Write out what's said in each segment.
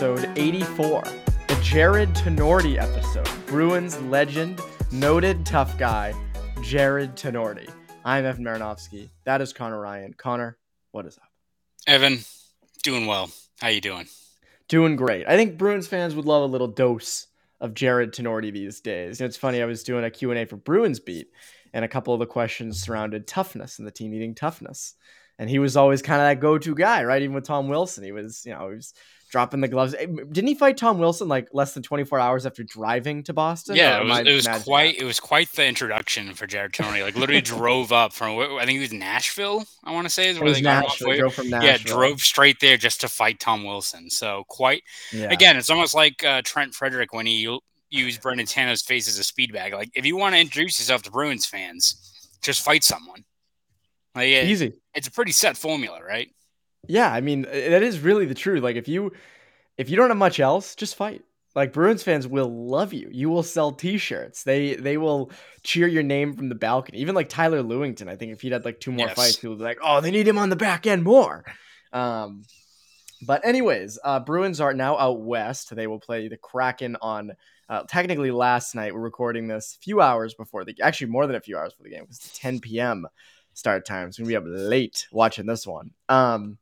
Episode 84, the Jarred Tinordi episode. Bruins legend, noted tough guy, Jarred Tinordi. I'm Evan Marinofsky. That is Conor Ryan. Conor, what is up? Evan, doing well. How you doing? Doing great. I think Bruins fans would love a little dose of Jarred Tinordi these days. You know, it's funny, I was doing a Q&A for Bruins Beat, and a couple of the questions surrounded toughness and the team needing toughness. And he was always kind of that go-to guy, right? Even with Tom Wilson, he was, you know, he was dropping the gloves. Eh, Didn't he fight Tom Wilson like less than 24 hours after driving to Boston? Yeah, it was, it was quite that? it was quite the introduction for Jared Tony. Like literally drove up from I think it was Nashville. I want to say is where they got off. Nashville. Drove from Yeah, drove straight there just to fight Tom Wilson. So quite Yeah. again, it's almost like uh, Trent Frederic when he used Brendan Tano's face as a speed bag. Like if you want to introduce yourself to Bruins fans, just fight someone. Like it- easy. it's a pretty set formula, right? Yeah, I mean eh, that is really the truth. Like if you if you don't have much else, just fight. Like Bruins fans will love you. You will sell T-shirts. They they will cheer your name from the balcony. Even like Tyler Lewington, I think if he'd had like two more Yes. fights, people would be like, "Oh, they need him on the back end more." Um, but anyways, uh, Bruins are now out west. They will play the Kraken on. Uh, technically, last night we're recording this a few hours before the actually more than a few hours before the game because it's 10 p.m. start time. So we're gonna be up late watching this one. Um,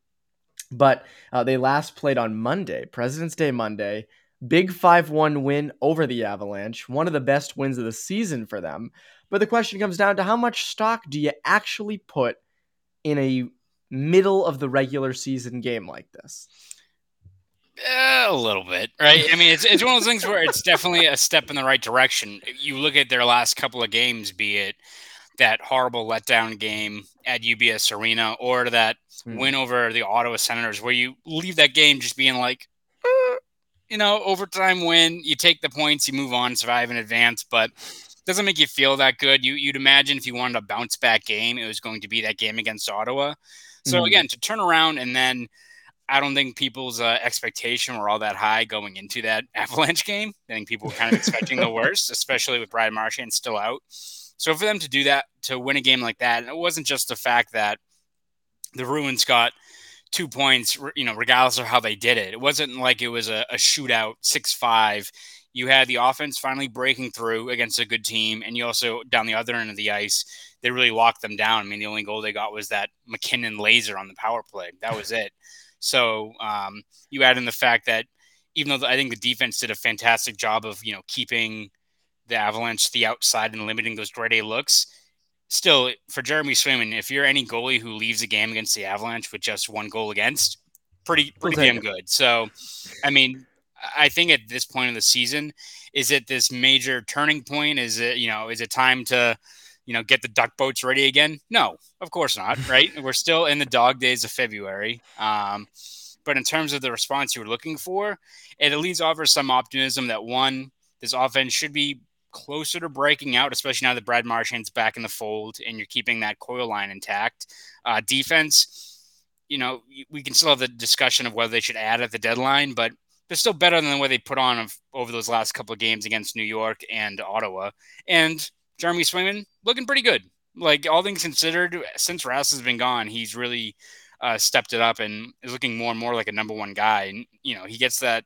but uh, they last played on Monday, President's Day Monday. Big 5 1 win over the Avalanche, one of the best wins of the season for them. But the question comes down to how much stock do you actually put in a middle of the regular season game like this? Eh, a little bit, right? I mean, it's it's one of those things where it's definitely a step in the right direction. You look at their last couple of games, be it that horrible letdown game at UBS Arena or that Hmm. win over the Ottawa Senators, where you leave that game just being like, "Eh," you know, overtime win. You take the points, you move on, survive in advance, but doesn't make you feel that good. You you'd imagine if you wanted a bounce back game, it was going to be that game against Ottawa. So Mhm. again, to turn around and then I don't think people's uh, expectation were all that high going into that Avalanche game. I think people were kind of expecting the worst, especially with Brad Marchand still out. So for them to do that, to win a game like that, and it wasn't just the fact that the Bruins got two points, you know, regardless of how they did it. It wasn't like it was a, a shootout, six five. You had the offense finally breaking through against a good team, and you also down the other end of the ice, they really locked them down. I mean, the only goal they got was that MacKinnon laser on the power play. That was it. So um, you add in the fact that even though I think the defense did a fantastic job of you know keeping the Avalanche the outside and limiting those grade A looks, still for Jeremy Swayman, if you're any goalie who leaves a game against the Avalanche with just one goal against, pretty pretty damn good. So, I mean, I think at this point of the season, is it this major turning point? Is it you know is it time to you know get the duck boats ready again? No, of course not. Right, we're still in the dog days of February. Um, but in terms of the response you were looking for, it at least offers some optimism that one, this offense should be closer to breaking out, especially now that Brad Marchand's back in the fold and you're keeping that Coyle line intact. Uh, defense, you know, we can still have the discussion of whether they should add at the deadline, but they're still better than what they put on of, over those last couple of games against New York and Ottawa. And Jeremy Swayman looking pretty good. Like all things considered, since Rask has been gone, he's really uh, stepped it up and is looking more and more like a number one guy. And you know, he gets that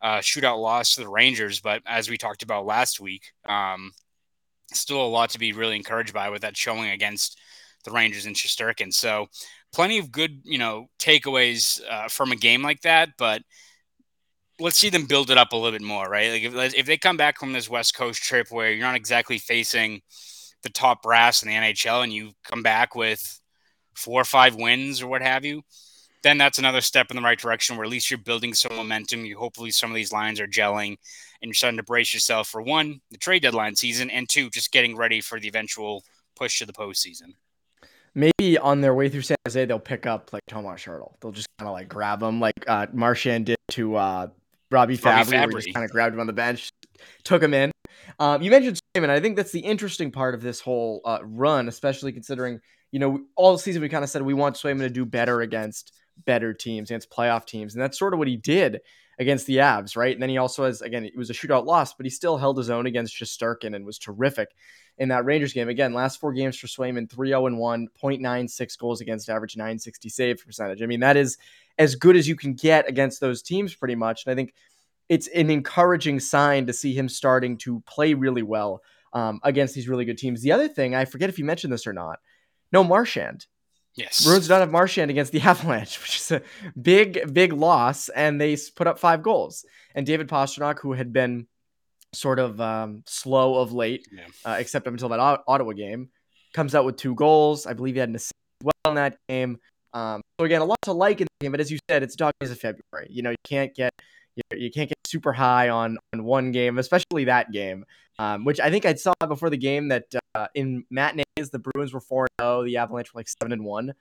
uh, shootout loss to the Rangers, but as we talked about last week, um, still a lot to be really encouraged by with that showing against the Rangers and Shesterkin. So plenty of good, you know, takeaways uh, from a game like that, but let's see them build it up a little bit more, right? Like if, if they come back from this West Coast trip where you're not exactly facing the top brass in the NHL and you come back with four or five wins or what have you, then that's another step in the right direction where at least you're building some momentum. You hopefully some of these lines are gelling and you're starting to brace yourself for one, the trade deadline season, and two, just getting ready for the eventual push to the postseason. Maybe on their way through San Jose, they'll pick up like Tomas Hertl. They'll just kind of like grab him, like uh, Marchand did to uh, Robby Fabbri, Robby Fabbri. just kind of grabbed him on the bench, took him in. Um, you mentioned Swayman. I think that's the interesting part of this whole uh, run, especially considering you know all season we kind of said we want Swayman to do better against better teams, against playoff teams, and that's sort of what he did against the Avs, right? And then he also has again it was a shootout loss, but he still held his own against Shesterkin and was terrific in that Rangers game. Again, last four games for Swayman, 3 0 1, 0.96 goals against average, 960 save percentage. I mean, that is as good as you can get against those teams, pretty much. And I think it's an encouraging sign to see him starting to play really well um, against these really good teams. The other thing, I forget if you mentioned this or not, no Marchand. Yes. Bruins don't have Marchand against the Avalanche, which is a big, big loss, and they put up five goals. And David Pastrnak, who had been sort of um, slow of late, yeah. uh, except up until that Ottawa game, comes out with two goals. I believe he had an assist well in that game. Um, so again, a lot to like in the game, but as you said, it's dog days of February. You know, you can't get you can't get super high on on one game, especially that game. Um, which I think I saw before the game that uh, in matinees the Bruins were four zero, oh, the Avalanche were like seven and one. I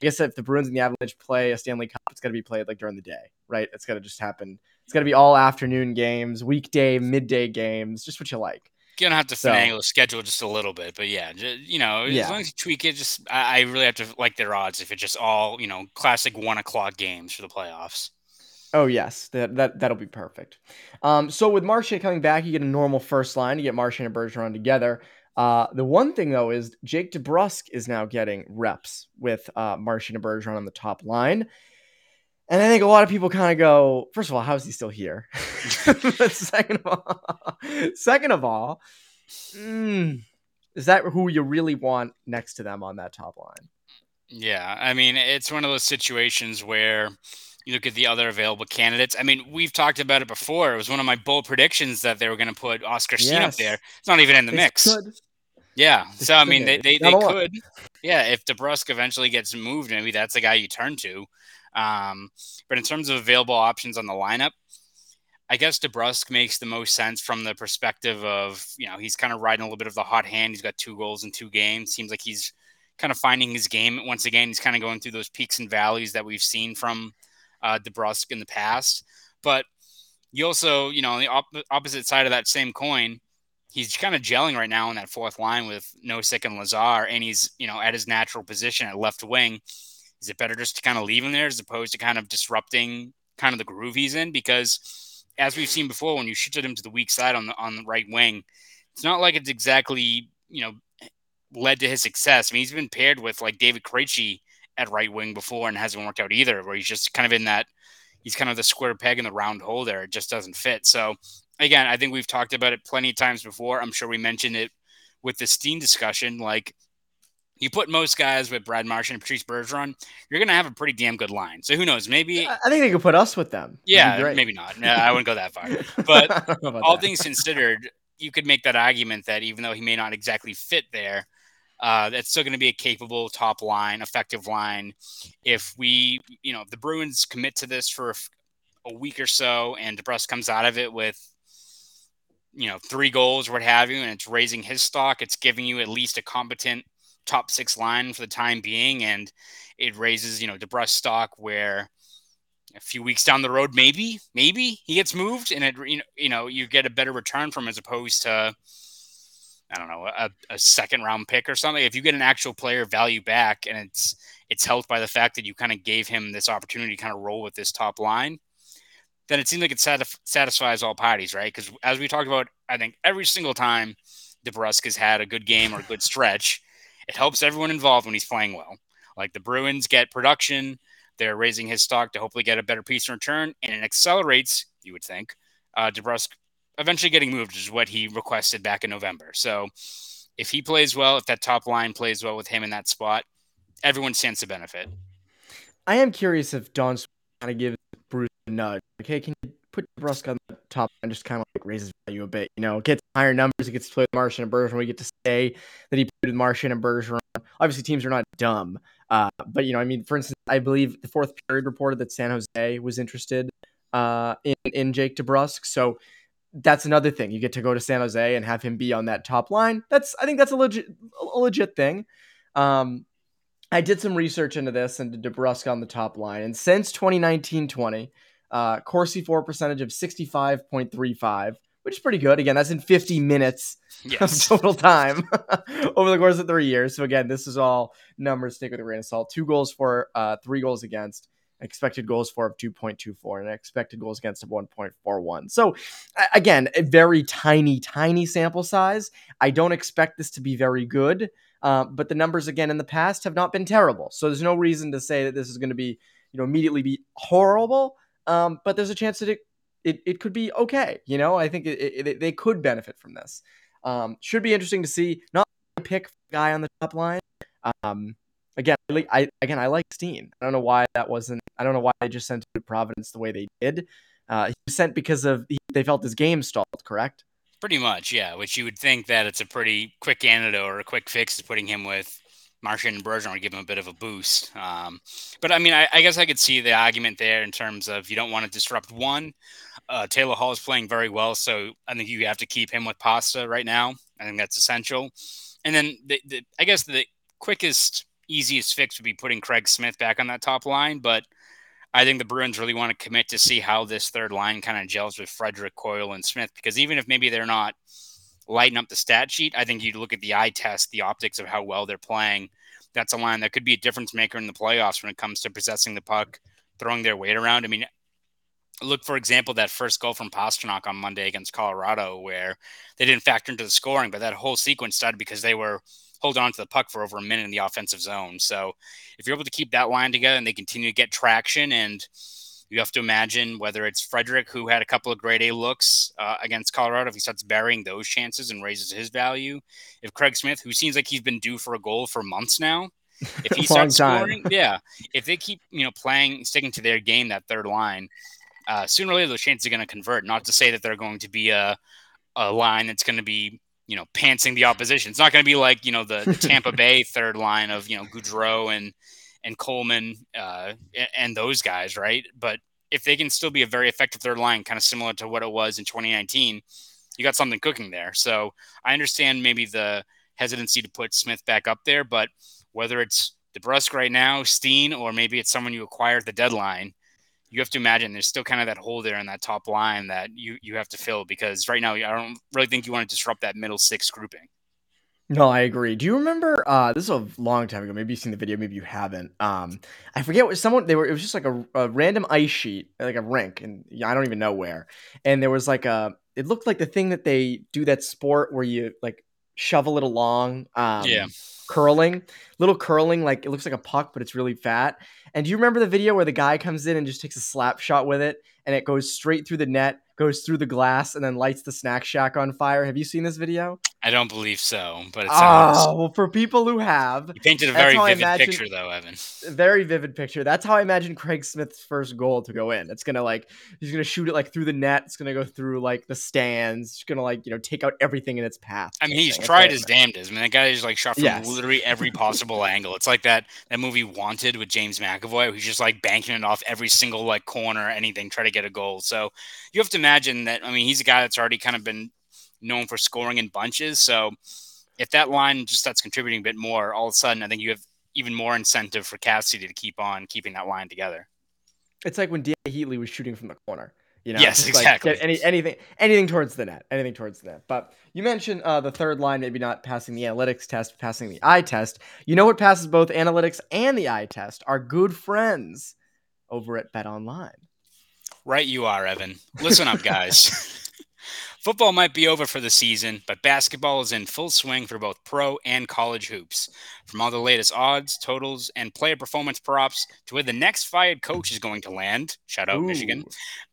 guess if the Bruins and the Avalanche play a Stanley Cup, it's going to be played like during the day, right? It's going to just happen. It's going to be all afternoon games, weekday, midday games, just what you like. You're gonna have to so, finagle the schedule just a little bit, but yeah, just, you know, yeah. as long as you tweak it, just I, I really have to like their odds if it's just all you know, classic one o'clock games for the playoffs. Oh yes, that that that'll be perfect. Um, so with Marchand coming back, you get a normal first line. You get Marchand and Bergeron together. Uh, the one thing though is Jake DeBrusk is now getting reps with uh, and Bergeron on the top line. And I think a lot of people kind of go, first of all, how is he still here? second of all, second of all, mm, is that who you really want next to them on that top line? Yeah, I mean, it's one of those situations where you look at the other available candidates. I mean, we've talked about it before. It was one of my bold predictions that they were going to put Oscar yes. up there. It's not even in the mix. Yeah. so I mean, they they, they could. Yeah, if DeBrusk eventually gets moved, maybe that's the guy you turn to. Um, but in terms of available options on the lineup, I guess DeBrusk makes the most sense from the perspective of you know he's kind of riding a little bit of the hot hand. He's got two goals in two games. Seems like he's kind of finding his game once again. He's kind of going through those peaks and valleys that we've seen from uh, DeBrusk in the past. But you also, you know, on the op- opposite side of that same coin, he's kind of gelling right now in that fourth line with Nosek and Lazar, and he's, you know, at his natural position at left wing. Is it better just to kind of leave him there as opposed to kind of disrupting kind of the groove he's in? Because as we've seen before, when you shifted him to the weak side on the on the right wing, it's not like it's exactly you know led to his success. I mean, he's been paired with like David Krejci at right wing before and hasn't worked out either, where he's just kind of in that he's kind of the square peg in the round hole there. It just doesn't fit. So again, I think we've talked about it plenty of times before. I'm sure we mentioned it with the Steen discussion. Like you put most guys with Brad Marchand and Patrice Bergeron, you're going to have a pretty damn good line. So who knows? Maybe I think they could put us with them. Yeah, maybe not. No, I wouldn't go that far. But all that. things considered, you could make that argument that even though he may not exactly fit there, uh, that's still going to be a capable top line, effective line. If we, you know, the Bruins commit to this for a, a week or so, and DeBrusk comes out of it with you know three goals or what have you, and it's raising his stock, it's giving you at least a competent top six line for the time being, and it raises you know DeBrusk stock where a few weeks down the road, maybe maybe he gets moved, and it you know you get a better return from as opposed to I don't know a, a second round pick or something. If you get an actual player value back, and it's it's helped by the fact that you kind of gave him this opportunity to kind of roll with this top line, then it seems like it satisf- satisfies all parties, right? Because as we talked about, I think every single time DeBrusk has had a good game or a good stretch, it helps everyone involved when he's playing well. Like the Bruins get production, they're raising his stock to hopefully get a better piece in return, and it accelerates, you would think, uh, DeBrusk eventually getting moved, is what he requested back in November. So if he plays well, if that top line plays well with him in that spot, everyone stands to benefit. I am curious if Don's kind of gives Bruce a nudge. Like, hey, can you put DeBrusk on the top and just kind of like raises value a bit? You know, gets higher numbers, he gets to play with Marchand and Bergeron. We get to say that he played with Marchand and Bergeron. Obviously, teams are not dumb. Uh, but, you know, I mean, for instance, I believe the fourth period reported that San Jose was interested uh, in, in Jake DeBrusk. So, that's another thing. You get to go to San Jose and have him be on that top line. That's I think that's a legit a legit thing. Um, I did some research into this and DeBrusk on the top line, and since 2019-20, uh, Corsi for percentage of 65.35, which is pretty good. Again, that's in 50 minutes Yes. of total time over the course of three years. So again, this is all numbers. Take with a grain of salt. Two goals for, uh, three goals against expected goals for of 2.24 and expected goals against of 1.41. So again, a very tiny, tiny sample size. I don't expect this to be very good, uh, but the numbers again in the past have not been terrible. So there's no reason to say that this is going to be, you know, immediately be horrible. Um, but there's a chance that it, it, it could be okay. You know, I think it, it, they could benefit from this. Um, should be interesting to see. Not pick guy on the top line. Um, again, I, again I like Steen. I don't know why that wasn't. I don't know why they just sent him to Providence the way they did. Uh, he was sent because of he, they felt his game stalled. Correct. Pretty much, yeah. Which you would think that it's a pretty quick antidote or a quick fix to putting him with Marchand and Bergeron would give him a bit of a boost. Um, but I mean, I, I guess I could see the argument there in terms of you don't want to disrupt one. Uh, Taylor Hall is playing very well, so I think you have to keep him with Pasta right now. I think that's essential. And then the, the I guess the quickest, easiest fix would be putting Craig Smith back on that top line, but I think the Bruins really want to commit to see how this third line kind of gels with Frederick, Coyle, and Smith. Because even if maybe they're not lighting up the stat sheet, I think you look at the eye test, the optics of how well they're playing. That's a line that could be a difference maker in the playoffs when it comes to possessing the puck, throwing their weight around. I mean, look for example that first goal from Pastrnak on Monday against Colorado, where they didn't factor into the scoring, but that whole sequence started because they were holding on to the puck for over a minute in the offensive zone. So if you're able to keep that line together and they continue to get traction and you have to imagine whether it's Frederick, who had a couple of grade A looks uh, against Colorado, if he starts burying those chances and raises his value. If Craig Smith, who seems like he's been due for a goal for months now, if he starts time. scoring, yeah, if they keep you know playing, sticking to their game, that third line, uh, sooner or later those chances are going to convert. Not to say that they're going to be a a line that's going to be you know pantsing the opposition. It's not going to be like you know the, the Tampa Bay third line of you know Goodrow and and Coleman uh, and those guys, right? But if they can still be a very effective third line, kind of similar to what it was in 2019, you got something cooking there. So I understand maybe the hesitancy to put Smith back up there, but whether it's DeBrusk right now, Steen, or maybe it's someone you acquire at the deadline, you have to imagine there's still kind of that hole there in that top line that you you have to fill because right now I don't really think you want to disrupt that middle six grouping. No, I agree. Do you remember? Uh, this is a long time ago. Maybe you've seen the video, maybe you haven't. Um, I forget what someone they were. It was just like a, a random ice sheet, like a rink, and I don't even know where. And there was like a. It looked like the thing that they do that sport where you like shovel it along. Um, Yeah. curling, little curling. Like it looks like a puck, but it's really fat. And do you remember the video where the guy comes in and just takes a slap shot with it, and it goes straight through the net, goes through the glass, and then lights the snack shack on fire? Have you seen this video? I don't believe so, but it ah, sounds. Oh, well, for people who have, you painted a very vivid imagine- picture, though, Evan. very vivid picture. That's how I imagine Craig Smith's first goal to go in. It's gonna like he's gonna shoot it like through the net. It's gonna go through like the stands. It's gonna like you know take out everything in its path. I mean, he's thing. tried his damnedest. I mean, that guy is like shot from Yes. literally every possible angle. It's like that that movie Wanted with James McAvoy, he's just like banking it off every single like corner, anything, try to get a goal. So you have to imagine that. I mean, he's a guy that's already kind of been known for scoring in bunches. So if that line just starts contributing a bit more, all of a sudden, I think you have even more incentive for Cassidy to keep on keeping that line together. It's like when D. Heatley was shooting from the corner. You know, Yes, Just, like, exactly. any anything anything towards the net, anything towards the net. But you mentioned uh, the third line maybe not passing the analytics test, passing the eye test. You know what passes both analytics and the eye test? Our good friends over at BetOnline. Right, you are, Evan. Listen up, guys. Football might be over for the season, but basketball is in full swing for both pro and college hoops. From all the latest odds, totals, and player performance props to where the next fired coach is going to land, shout out Ooh. Michigan,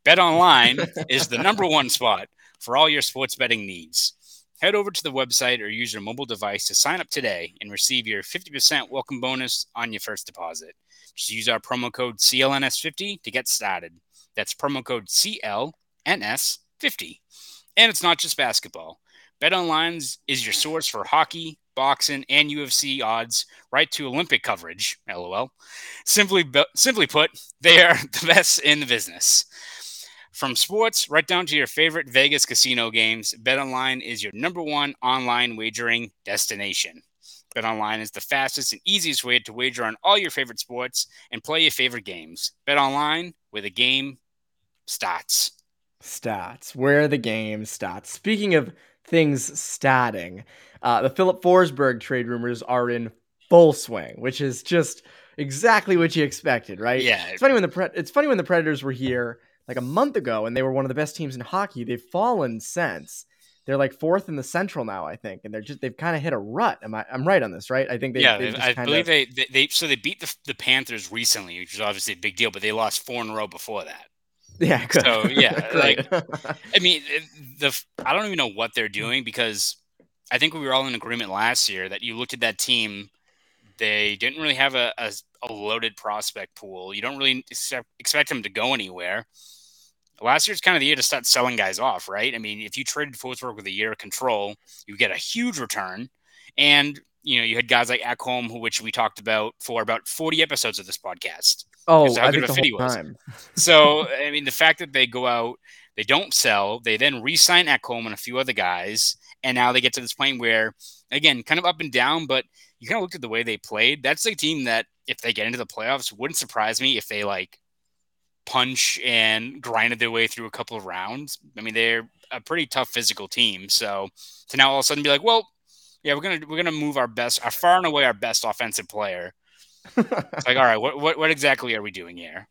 BetOnline is the number one spot for all your sports betting needs. Head over to the website or use your mobile device to sign up today and receive your 50% welcome bonus on your first deposit. Just use our promo code CLNS50 to get started. That's promo code CLNS50. And it's not just basketball. BetOnline is your source for hockey, boxing, and UFC odds, right to Olympic coverage. LOL. Simply, simply put, they are the best in the business. From sports right down to your favorite Vegas casino games, BetOnline is your number one online wagering destination. BetOnline is the fastest and easiest way to wager on all your favorite sports and play your favorite games. BetOnline, where the game starts. Stats. Where are the game stats. Speaking of things statting, uh, the Filip Forsberg trade rumors are in full swing, which is just exactly what you expected, right? Yeah. It's funny when the Pre- it's funny when the Predators were here like a month ago and they were one of the best teams in hockey. They've fallen since. They're like fourth in the Central now, I think, and they're just they've kind of hit a rut. Am I? I'm right on this, right? I think they. yeah, I kinda- believe they, they they so they beat the, the Panthers recently, which is obviously a big deal, but they lost four in a row before that. Yeah. Good. So, yeah, Great. I mean, eh, the I don't even know what they're doing because I think we were all in agreement last year that you looked at that team, they didn't really have a, a, a loaded prospect pool. You don't really expect, expect them to go anywhere. Last year's kind of the year to start selling guys off, right? I mean, if you traded Forsberg with a year of control, you get a huge return, and you know you had guys like Ekholm, who which we talked about for about forty episodes of this podcast. oh, how I good of a fit he whole was. So I mean, the fact that they go out, they don't sell, they then re-sign Ekholm and a few other guys, and now they get to this point where, again, kind of up and down, but you kind of looked at the way they played. That's a team that, if they get into the playoffs, wouldn't surprise me if they like punch and grinded their way through a couple of rounds. I mean, they're a pretty tough physical team. So to now all of a sudden be like, well, yeah, we're gonna we're gonna move our best, our far and away our best offensive player. It's like, all right, what what, what exactly are we doing here?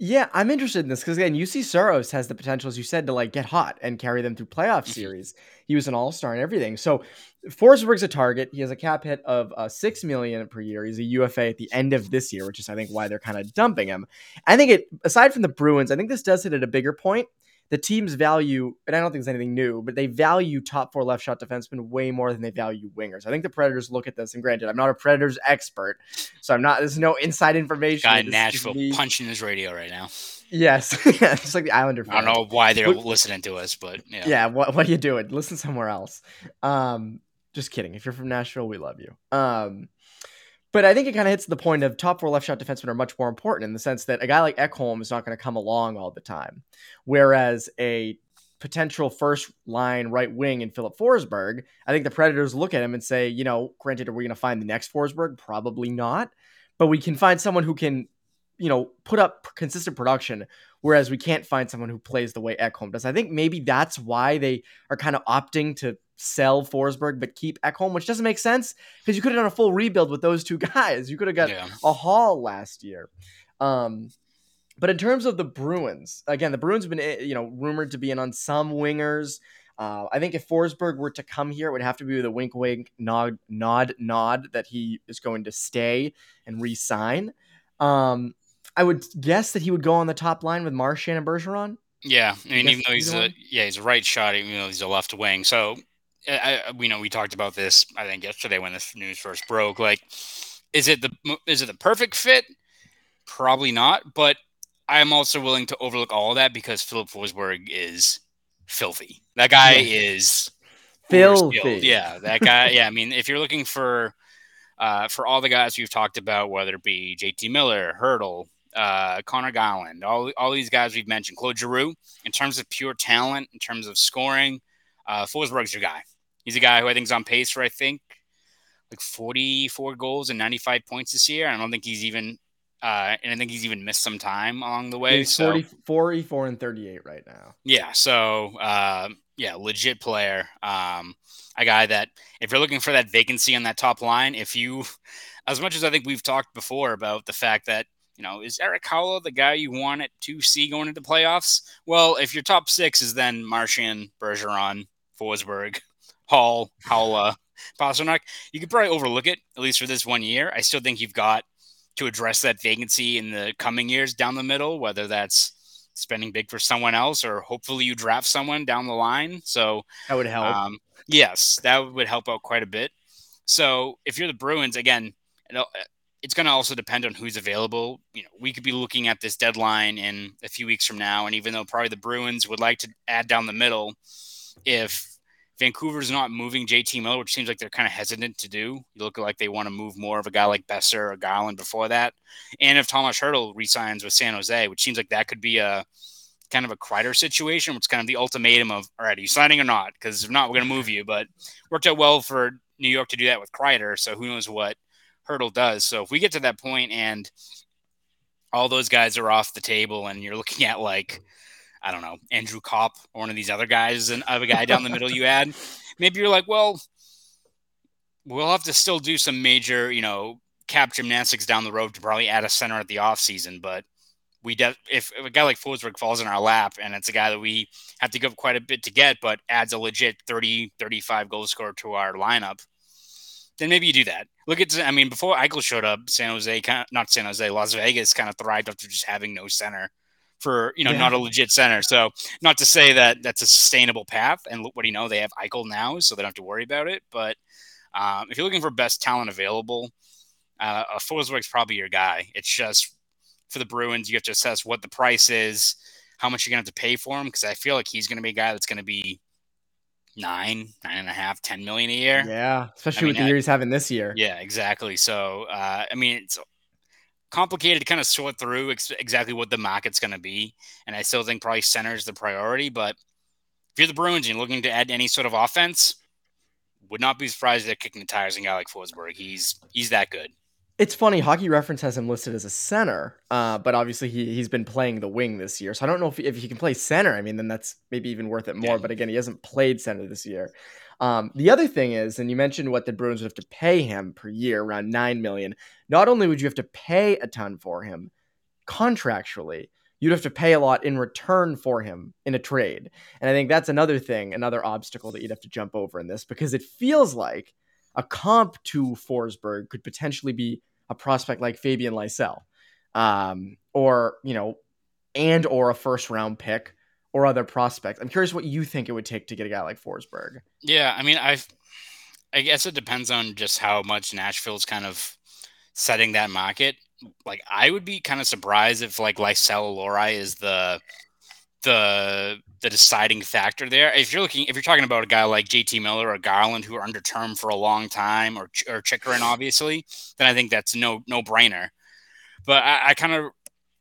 Yeah, I'm interested in this because again, Juuse Saros has the potential, as you said, to like get hot and carry them through playoff Mhm. series. He was an all star and everything. So Forsberg's a target. He has a cap hit of uh, six million per year. He's a UFA at the end of this year, which is I think why they're kind of dumping him. I think it aside from the Bruins, I think this does hit at a bigger point. The teams value, and I don't think it's anything new, but they value top four left shot defensemen way more than they value wingers. I think the Predators look at this, and granted, I'm not a Predators expert, so I'm not. There's no inside information. Guy in Nashville punching his radio right now. Yes, yeah, just like the Islander. I don't know why they're But- listening to us, but yeah. Yeah, what what are you doing? Listen somewhere else. Um, just kidding. If you're from Nashville, we love you. Um, but I think it kind of hits the point of top four left shot defensemen are much more important in the sense that a guy like Ekholm is not going to come along all the time, whereas a potential first line right wing in Filip Forsberg, I think the Predators look at him and say, you know, granted, are we going to find the next Forsberg? Probably not, but we can find someone who can, you know, put up consistent production. Whereas we can't find someone who plays the way Ekholm does. I think maybe that's why they are kind of opting to sell Forsberg but keep Ekholm, which doesn't make sense because you could have done a full rebuild with those two guys. You could have got Yeah. a haul last year. Um, but in terms of the Bruins, again, the Bruins have been eh, you know rumored to be in on some wingers. Uh, I think if Forsberg were to come here, it would have to be with a wink, wink, nod, nod, nod that he is going to stay and re-sign. Um, I would guess that he would go on the top line with Marchand and Bergeron. Yeah, I mean, guess even though he's a one? yeah, he's a right shot, even though he's a left wing. So, I, we know we talked about this. I think yesterday when this news first broke. Like, is it the is it the perfect fit? Probably not. But I'm also willing to overlook all of that because Filip Forsberg is filthy. That guy is. Filthy. Yeah, that guy. yeah, I mean, if you're looking for uh, for all the guys we've talked about, whether it be JT Miller, Hertl, uh, Conor Garland, all all these guys we've mentioned, Claude Giroux, in terms of pure talent, in terms of scoring, uh, Forsberg's your guy. He's a guy who I think is on pace for I think like 44 goals and 95 points this year. I don't think he's even, uh, and I think he's even missed some time along the way. He's so 40, 44 and 38 right now. yeah, so uh, yeah, legit player. Um, a guy that if you're looking for that vacancy on that top line, if you, as much as I think we've talked before about the fact that you know, is Erik Haula the guy you want at 2C going into playoffs? Well, if your top six is then Marchand, Bergeron, Forsberg, Hall, Haula, Pastrnak, you could probably overlook it, at least for this one year. I still think you've got to address that vacancy in the coming years down the middle, whether that's spending big for someone else or hopefully you draft someone down the line. So that would help. Um, yes, that would help out quite a bit. So if you're the Bruins, again, it's going to also depend on who's available. You know, we could be looking at this deadline in a few weeks from now, and even though probably the Bruins would like to add down the middle, if Vancouver's not moving JT Miller, which seems like they're kind of hesitant to do. You look like they want to move more of a guy like Boeser or Garland before that. And if Tomas Hertl resigns with San Jose, which seems like that could be a kind of a Kreider situation, which is kind of the ultimatum of, all right, are you signing or not? Because if not, we're going to move you. But worked out well for New York to do that with Kreider. So who knows what Hertl does. So if we get to that point and all those guys are off the table and you're looking at like – I don't know, Andrew Copp or one of these other guys and of a guy down the middle you add, maybe you're like, well, we'll have to still do some major, you know, cap gymnastics down the road to probably add a center at the offseason. But we de- if, if a guy like Forsberg falls in our lap and it's a guy that we have to give quite a bit to get, but adds a legit 30, 35 goal scorer to our lineup, then maybe you do that. Look at, I mean, before Eichel showed up, San Jose, not San Jose, Las Vegas kind of thrived after just having no center for you know yeah. not a legit center. So not to say that that's a sustainable path. And what do you know? They have Eichel now, so they don't have to worry about it. But um, if you're looking for best talent available, uh, a Forsberg's probably your guy. It's just for the Bruins, you have to assess what the price is, how much you're gonna have to pay for him, because I feel like he's gonna be a guy that's gonna be nine, nine and a half, ten million a year. Yeah, especially I mean, with the year he's having this year. Yeah, exactly. So uh, I mean, it's complicated to kind of sort through ex- exactly what the market's going to be. And I still think probably center is the priority. But if you're the Bruins and you're looking to add any sort of offense, would not be surprised if they're kicking the tires on a guy like Forsberg. He's he's that good. It's funny. Hockey Reference has him listed as a center, uh, but obviously he he's been playing the wing this year. So I don't know if he, if he can play center. I mean, then that's maybe even worth it more. Yeah. But again, he hasn't played center this year. Um, the other thing is, and you mentioned what the Bruins would have to pay him per year, around nine million. Not only would you have to pay a ton for him contractually, you'd have to pay a lot in return for him in a trade. And I think that's another thing, another obstacle that you'd have to jump over in this because it feels like a comp to Forsberg could potentially be a prospect like Fabian Lysell, um, or you know, and or a first round pick or other prospects. I'm curious what you think it would take to get a guy like Forsberg. Yeah, I mean, I I guess it depends on just how much Nashville's kind of setting that market. Like, I would be kind of surprised if like Lysell Lori is the the the deciding factor there. If you're looking, if you're talking about a guy like JT Miller or Garland who are under term for a long time, or or Chychrun, obviously, then I think that's no no brainer. But I, I kind of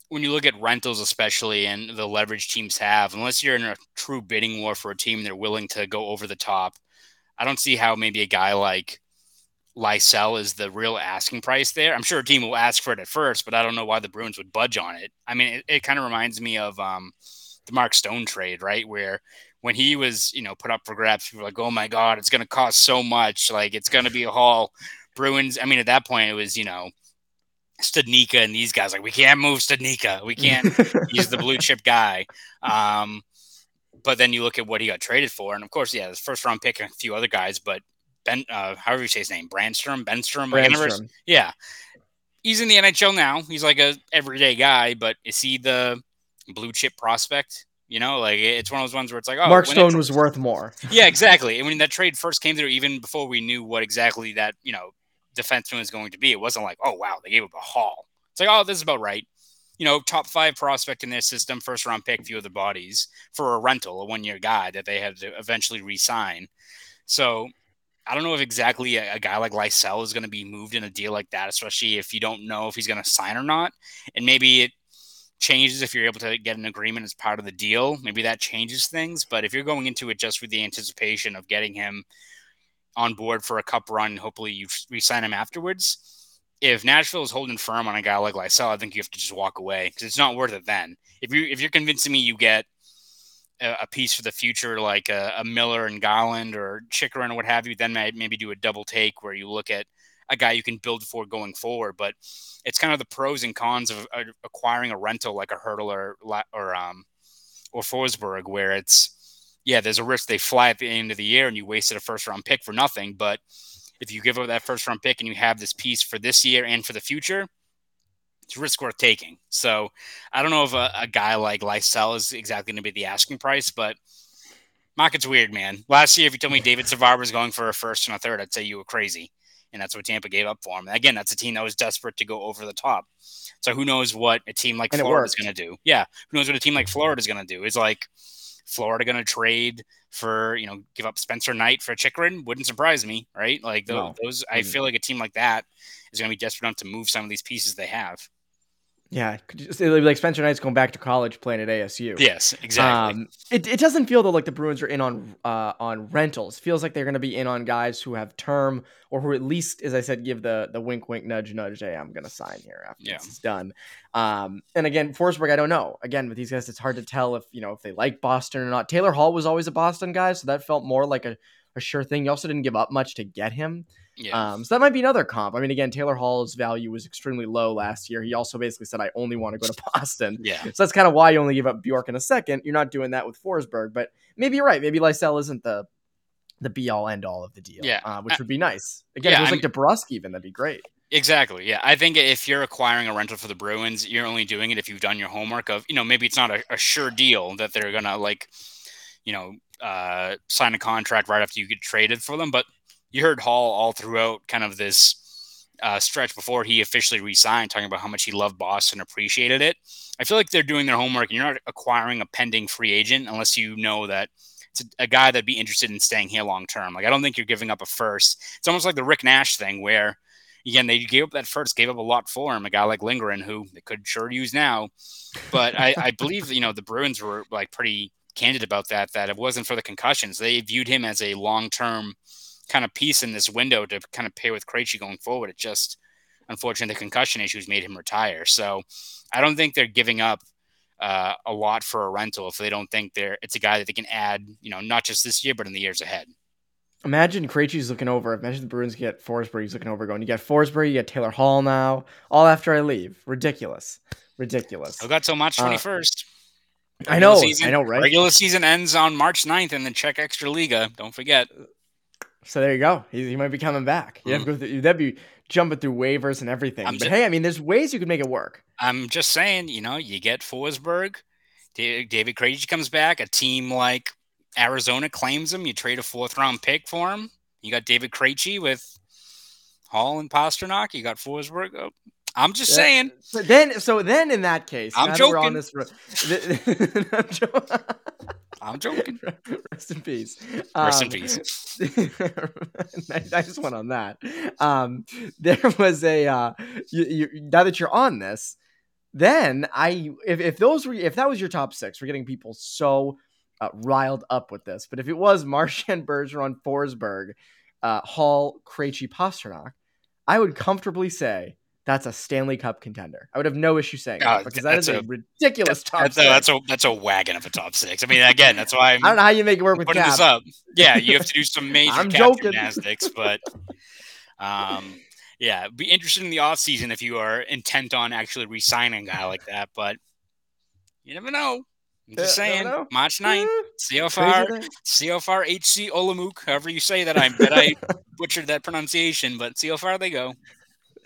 when you look at rentals, especially and the leverage teams have, unless you're in a true bidding war for a team, they're willing to go over the top. I don't see how maybe a guy like Lysell is the real asking price there. I'm sure a team will ask for it at first, but I don't know why the Bruins would budge on it. I mean, it, it kind of reminds me of um, the Mark Stone trade, right? Where when he was, you know, put up for grabs, people were like, oh my God, it's going to cost so much. Like, it's going to be a haul. Bruins, I mean, at that point, it was, you know, Studnicka and these guys like we can't move Studnicka. We can't. he's the blue chip guy. Um, but then you look at what he got traded for, and of course, yeah, the first round pick and a few other guys, but Ben, uh, however you say his name, Brandstrom, Benstrom, Brandstrom. yeah, he's in the NHL now. He's like a everyday guy, but is he the blue chip prospect? You know, like it's one of those ones where it's like, oh, Mark Stone was worth more. Yeah, exactly. And when that trade first came through, even before we knew what exactly that you know defenseman is going to be. It wasn't like, oh wow, they gave up a haul. It's like, oh, this is about right. You know, top five prospect in their system, first round pick, few of the bodies for a rental, a one year guy that they had to eventually re-sign. So I don't know if exactly a, a guy like Lysell is going to be moved in a deal like that, especially if you don't know if he's going to sign or not. And maybe it changes if you're able to get an agreement as part of the deal. Maybe that changes things. But if you're going into it just with the anticipation of getting him on board for a cup run. Hopefully, you resign him afterwards. If Nashville is holding firm on a guy like Lysell, I think you have to just walk away because it's not worth it. Then, if you if you're convincing me you get a, a piece for the future like a, a, Miller and Garland or Chychrun or what have you, then maybe do a double take where you look at a guy you can build for going forward. But it's kind of the pros and cons of acquiring a rental like a Hertl or or um or Forsberg, where it's yeah, there's a risk they fly at the end of the year and you wasted a first round pick for nothing. But if you give up that first round pick and you have this piece for this year and for the future, it's risk worth taking. So I don't know if a, a guy like Lysell is exactly going to be the asking price, but market's weird, man. Last year, if you told me David Savard was going for a first and a third, I'd say you were crazy. And that's what Tampa gave up for him. And again, that's a team that was desperate to go over the top. So who knows what a team like And Florida is going to do? Yeah, who knows what a team like Florida is going to do? Is like Florida going to trade for you know give up Spencer Knight for Chychrun? Wouldn't surprise me, right? Like those, No, those I feel like a team like that is going to be desperate enough to move some of these pieces they have. Yeah, could you- it'd be like Spencer Knight's going back to college playing at ASU. Yes, exactly. Um, it, it doesn't feel though like the Bruins are in on uh, on rentals. It feels like they're going to be in on guys who have term or who at least, as I said, give the the wink, wink, nudge, nudge. Hey, I'm going to sign here after Yeah. this is done. Um, and again, Forsberg, I don't know. Again, with these guys, it's hard to tell if you know if they like Boston or not. Taylor Hall was always a Boston guy, so that felt more like a, a sure thing. You also didn't give up much to get him. Yeah, Um, so that might be another comp. I mean, again, Taylor Hall's value was extremely low last year. He also basically said, "I only want to go to Boston." yeah. So that's kind of why you only give up Bjork in a second. You're not doing that with Forsberg, but maybe you're right. Maybe Lysell isn't the the be all end all of the deal. Yeah. uh, which would be nice. Again, Yeah, if it was I'm- like DeBrusk, even that'd be great. Exactly. Yeah. I think if you're acquiring a rental for the Bruins, you're only doing it if you've done your homework of, you know, maybe it's not a, a sure deal that they're going to like, you know, uh, sign a contract right after you get traded for them. But you heard Hall all throughout kind of this uh, stretch before he officially re-signed, talking about how much he loved Boston, appreciated it. I feel like they're doing their homework and you're not acquiring a pending free agent unless you know that it's a, a guy that'd be interested in staying here long term. Like, I don't think you're giving up a first. It's almost like the Rick Nash thing where, again, they gave up that first, gave up a lot for him. A guy like Lindgren, who they could sure use now, but I, I believe you know the Bruins were like pretty candid about that. That it wasn't for the concussions. They viewed him as a long term kind of piece in this window to kind of pair with Krejci going forward. It just unfortunately the concussion issues made him retire. So I don't think they're giving up. Uh, a lot for a rental if they don't think they're it's a guy that they can add, you know, not just this year but in the years ahead. Imagine Krejci's looking over. Imagine the Bruins get Forsberg. He's looking over, going, "You got Forsberg, you got Taylor Hall now. All after I leave. Ridiculous, ridiculous." I got till March Uh, twenty first. I know, I know, right? Regular season ends on March 9th in the Czech Extra Liga. Don't forget. So there you go. He, he might be coming back. You have to go mm. through, that'd be jumping through waivers and everything. I'm but ju- hey, I mean, there's ways you could make it work. I'm just saying, you know, you get Forsberg, David Krejci comes back, a team like Arizona claims him, you trade a fourth round pick for him. You got David Krejci with Hall and Pastrnak. You got Forsberg. Oh, I'm just Yeah. saying. So then, so then in that case, I'm joking. on this I'm jo- I'm joking. Rest in peace. Rest in Um, peace. nice, nice one on that. Um, there was a uh, you, you, now that you're on this, then I if, if those were if that was your top six, we're getting people so uh, riled up with this. But if it was Marchand, Bergeron, Forsberg, uh, Hall, Krejci, Pastrnak, I would comfortably say that's a Stanley Cup contender. I would have no issue saying Uh, that because that is a, a- ridiculous top That's a, six. that's a that's a wagon of a top six. I mean, again, that's why I'm I don't know how you make it work with putting cap. this up. Yeah, you have to do some major I'm cap joking. gymnastics, but um, yeah, be interested in the off season if you are intent on actually re-signing a guy like that. But you never know. I'm just Yeah, saying. March 9th, Eh, see how far, see how far HC Olamuk, however you say that. I bet I butchered that pronunciation, but see how far they go.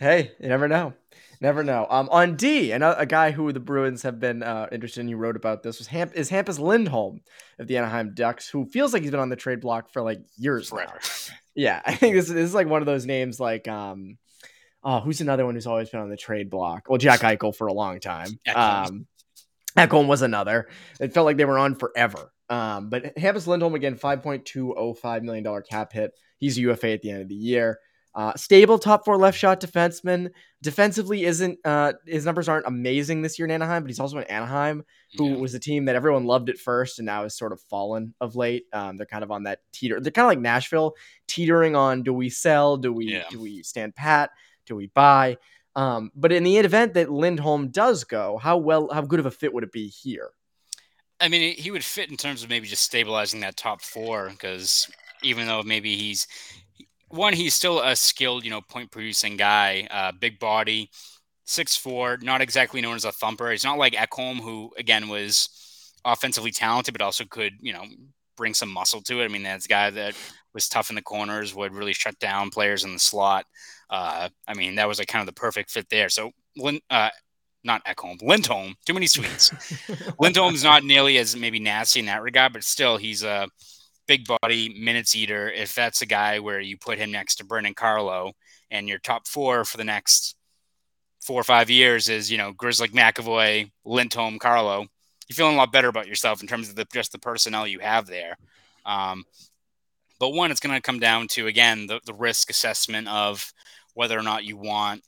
Hey, you never know. Never know. Um, on D, and a, guy who the Bruins have been uh, interested in, you wrote about this was Hamp is Hampus Lindholm of the Anaheim Ducks, who feels like he's been on the trade block for like years now. Yeah, I think this, this is like one of those names like um, oh, who's another one who's always been on the trade block? Well, Jack Eichel for a long time. Um, Ekholm was another. It felt like they were on forever. Um, but Hampus Lindholm again, five point two oh five million dollar cap hit. He's a UFA at the end of the year. Uh, stable top four left shot defenseman. Defensively isn't uh, his numbers aren't amazing this year in Anaheim, but he's also in Anaheim who Yeah. was a team that everyone loved at first and now has sort of fallen of late. Um, they're kind of on that teeter. They're kind of like Nashville, teetering on do we sell? Do we Yeah. do we stand pat? Do we buy? Um, but in the event that Lindholm does go, how well, how good of a fit would it be here? I mean, he would fit in terms of maybe just stabilizing that top four because even though maybe he's one, he's still a skilled, you know, point producing guy, uh, big body, six four, not exactly known as a thumper. He's not like Ekholm, who again was offensively talented, but also could, you know, bring some muscle to it. I mean, that's a guy that was tough in the corners, would really shut down players in the slot. Uh, I mean, that was like kind of the perfect fit there. So, uh, not Ekholm, Lindholm, too many sweets. Lindholm's not nearly as maybe nasty in that regard, but still, he's a big body minutes eater. If that's a guy where you put him next to Brandon Carlo and your top four for the next four or five years is, you know, Grzelcyk McAvoy, Lindholm, Carlo, you're feeling a lot better about yourself in terms of the, just the personnel you have there. Um, but one, it's going to come down to, again, the, the risk assessment of whether or not you want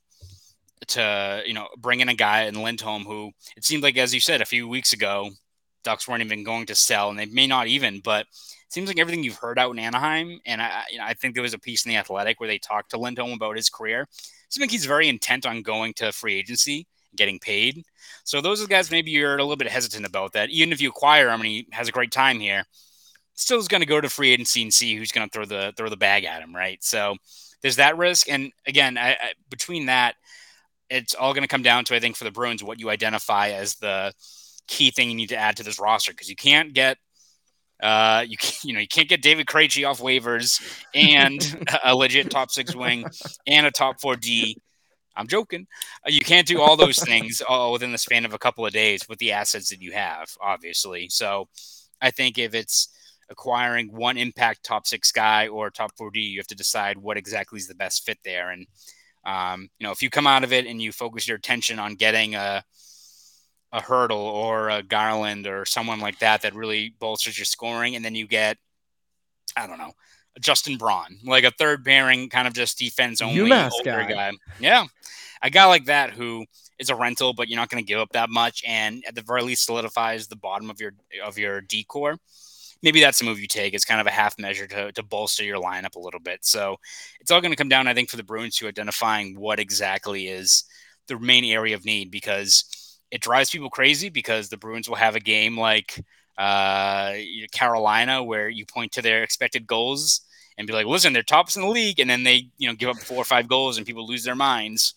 to you know bring in a guy in Lindholm who it seemed like as you said a few weeks ago, Ducks weren't even going to sell, and they may not even. But seems like everything you've heard out in Anaheim, and I you know I think there was a piece in the Athletic where they talked to Lindholm about his career. Seems like he's very intent on going to free agency, getting paid. So those are the guys maybe you're a little bit hesitant about that. Even if you acquire him and he has a great time here, still is going to go to free agency and see who's going to throw the throw the bag at him, right? So there's that risk, and again, I, I, between that it's all going to come down to, I think, for the Bruins, what you identify as the key thing you need to add to this roster because you can't get. Uh, you can, you know you can't get David Krejci off waivers and a legit top six wing and a top four D. I'm joking. Uh, you can't do all those things all within the span of a couple of days with the assets that you have, obviously. So, I think if it's acquiring one impact top six guy or top four D, you have to decide what exactly is the best fit there. And um, you know, if you come out of it and you focus your attention on getting a a Hertl or a Garland or someone like that that really bolsters your scoring, and then you get, I don't know, Justin Braun, like a third pairing kind of just defense only UMass older guy. guy. Yeah, a guy like that who is a rental, but you're not going to give up that much, and at the very least solidifies the bottom of your of your D corps maybe that's a move you take. It's kind of a half measure to, to bolster your lineup a little bit. So it's all going to come down, I think, for the Bruins to identifying what exactly is the main area of need because it drives people crazy because the Bruins will have a game like uh, Carolina where you point to their expected goals and be like, listen, they're tops in the league. And then they, you know, give up four or five goals and people lose their minds.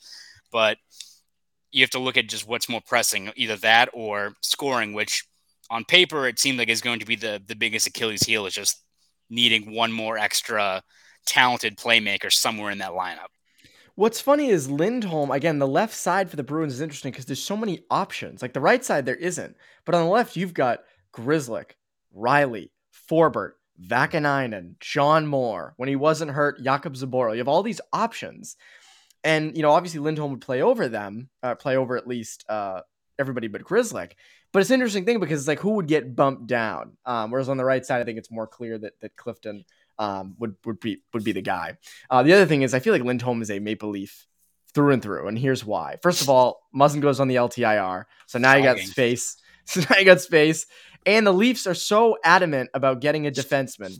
But you have to look at just what's more pressing, either that or scoring, which – on paper, it seemed like is going to be the the biggest Achilles heel is just needing one more extra talented playmaker somewhere in that lineup. What's funny is Lindholm, again, the left side for the Bruins is interesting because there's so many options. Like the right side, there isn't. But on the left, you've got Grzelcyk, Reilly, Forbort, Vaakanainen, John Moore. When he wasn't hurt, Jakub Zboril. You have all these options. And, you know, obviously Lindholm would play over them, uh, play over at least uh, everybody but Grzelcyk. But it's an interesting thing because it's like who would get bumped down. Um, whereas on the right side, I think it's more clear that that Clifton um, would would be would be the guy. Uh, the other thing is I feel like Lindholm is a Maple Leaf through and through, and here's why. First of all, Muzzin goes on the LTIR, so now you got space. So now you got space, and the Leafs are so adamant about getting a defenseman.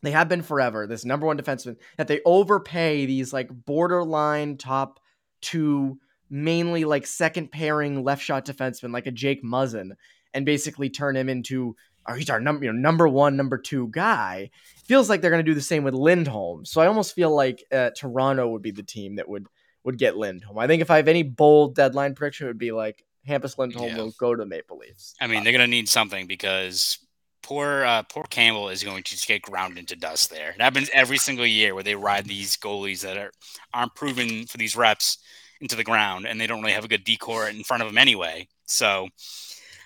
They have been forever. This number one defenseman that they overpay these like borderline top two mainly like second pairing left shot defenseman like a Jake Muzzin and basically turn him into or he's our number you know number one number two guy feels like they're going to do the same with Lindholm so I almost feel like uh, Toronto would be the team that would would get Lindholm I think if I have any bold deadline prediction it would be like Hampus Lindholm Yeah. will go to Maple Leafs I mean, they're going to need something because poor uh, poor Campbell is going to get ground into dust there. It happens every single year where they ride these goalies that are aren't proven for these reps into the ground, and they don't really have a good D corps in front of them anyway. So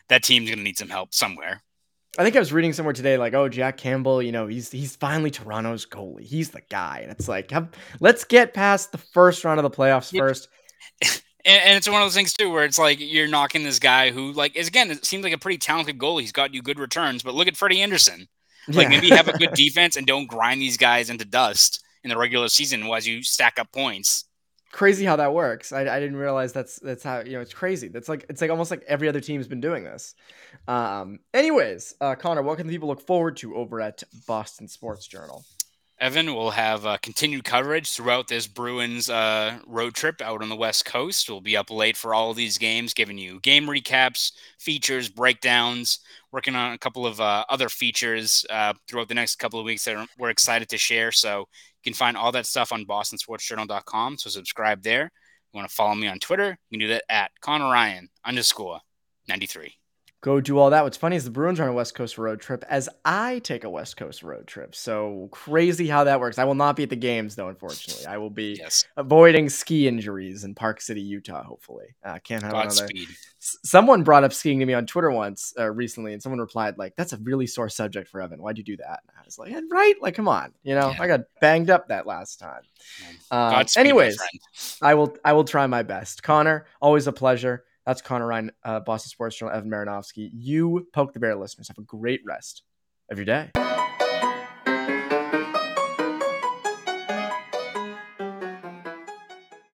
that team's going to need some help somewhere. I think I was reading somewhere today, like, oh, Jack Campbell, you know, he's he's finally Toronto's goalie. He's the guy, and it's like, have, let's get past the first round of the playoffs Yep. first. And, and it's one of those things too, where it's like you're knocking this guy who, like, is again, it seems like a pretty talented goalie. He's got you good returns, but look at Freddie Andersen. Like, Yeah. maybe have a good defense and don't grind these guys into dust in the regular season as you stack up points. Crazy how that works. I, I didn't realize that's that's how you know it's crazy. That's like it's like almost like every other team's been doing this. Um. Anyways, uh, Conor, what can the people look forward to over at Boston Sports Journal? Evan We'll have uh, continued coverage throughout this Bruins uh, road trip out on the West Coast. We'll be up late for all of these games, giving you game recaps, features, breakdowns, working on a couple of uh, other features uh, throughout the next couple of weeks that we're excited to share. So you can find all that stuff on bostonsportsjournal.com. So subscribe there. You want to follow me on Twitter? You can do that at Conor Ryan underscore 93 go do all that. What's funny is the Bruins are on a West Coast road trip as I take a West Coast road trip. So crazy how that works. I will not be at the games though, unfortunately. I will be yes. avoiding ski injuries in Park City, Utah. Hopefully, uh, can't have Godspeed. another. Someone brought up skiing to me on Twitter once uh, recently, and someone replied like, "That's a really sore subject for Evan. Why'd you do that?" And I was like, yeah, "Right, like come on, you know, yeah. I got banged up that last time." Um, anyways, I will I will try my best. Conor, always a pleasure. That's Conor Ryan, uh, Boston Sports Journal, Evan Marinofsky. You poke the bear listeners. Have a great rest of your day.